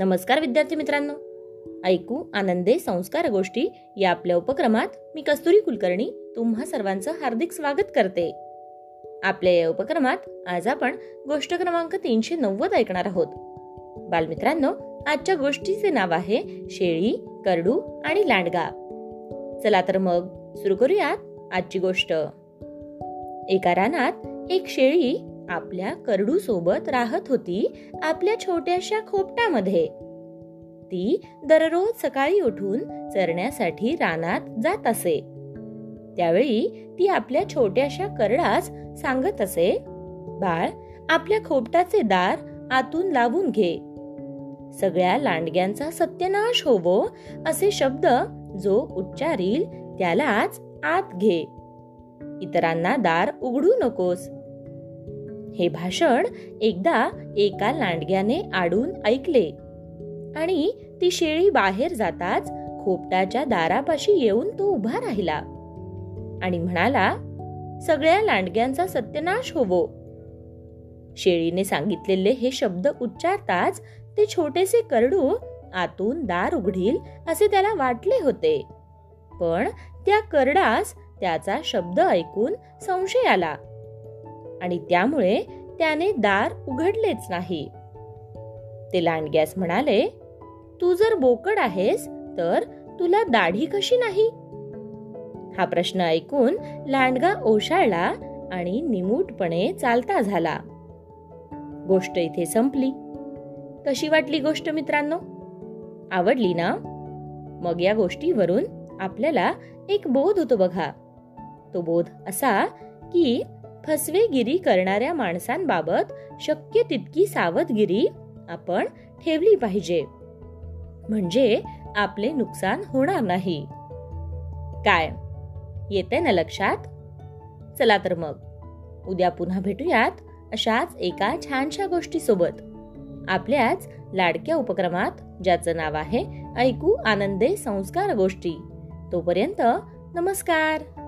नमस्कार विद्यार्थी मित्रांनो. ऐकू आनंदे संस्कार गोष्टी या आपल्या उपक्रमात मी कस्तुरी कुलकर्णी तुम्हा सर्वांचं हार्दिक स्वागत करते. आपल्या या उपक्रमात आज आपण गोष्ट क्रमांक तीनशे नव्वद ऐकणार आहोत. बालमित्रांनो आजच्या गोष्टीचे नाव आहे शेळी करडू आणि लांडगा. चला तर मग सुरू करूयात आजची गोष्ट. एका रानात एक शेळी आपल्या करडू सोबत राहत होती आपल्या छोट्याशा खोपटामध्ये. ती दररोज सकाळी उठून चरण्यासाठी रानात जात असे. त्यावेळी ती आपल्या छोट्याशा करडास सांगत असे बाळ आपल्या खोपटाचे दार आतून लावून घे. सगळ्या लांडग्यांचा सत्यनाश होवो असे शब्द जो उच्चारील त्यालाच आत घे. इतरांना दार उघडू नकोस. हे भाषण एकदा एका लांडग्याने आडून ऐकले. आणि ती शेळी बाहेर जाताच खोपटाच्या दारापाशी येऊन तो उभा राहिला. आणि म्हणाला सगळ्या लांडग्यांचा सत्यनाश होवो. शेळीने सांगितलेले हे शब्द उच्चारताच ते छोटेसे करडू आतून दार उघडील असे त्याला वाटले होते. पण त्या करडास त्याचा शब्द ऐकून संशय आला. आणि त्यामुळे त्याने दार उघडलेच नाही. ते लांडग्यास म्हणाले तू जर बोकड आहेस तर तुला दाढी कशी नाही? हा प्रश्न ऐकून लांडगा ओशाळला आणि निमूटपणे चालता झाला. गोष्ट इथे संपली. कशी वाटली गोष्ट मित्रांनो? आवडली ना? मग या गोष्टीवरून आपल्याला एक बोध होतो बघा. तो बोध असा की फसवेगिरी करणाऱ्या माणसांबाबत शक्य तितकी सावधगिरी आपण ठेवली पाहिजे. म्हणजे आपले नुकसान होणार नाही. काय? येते ना लक्षात? चला तर मग. उद्या पुन्हा भेटूयात अशाच एका छानशा गोष्टी सोबत आपल्याच लाडक्या उपक्रमात ज्याचं नाव आहे ऐकू आनंदे संस्कार गोष्टी. तोपर्यंत नमस्कार!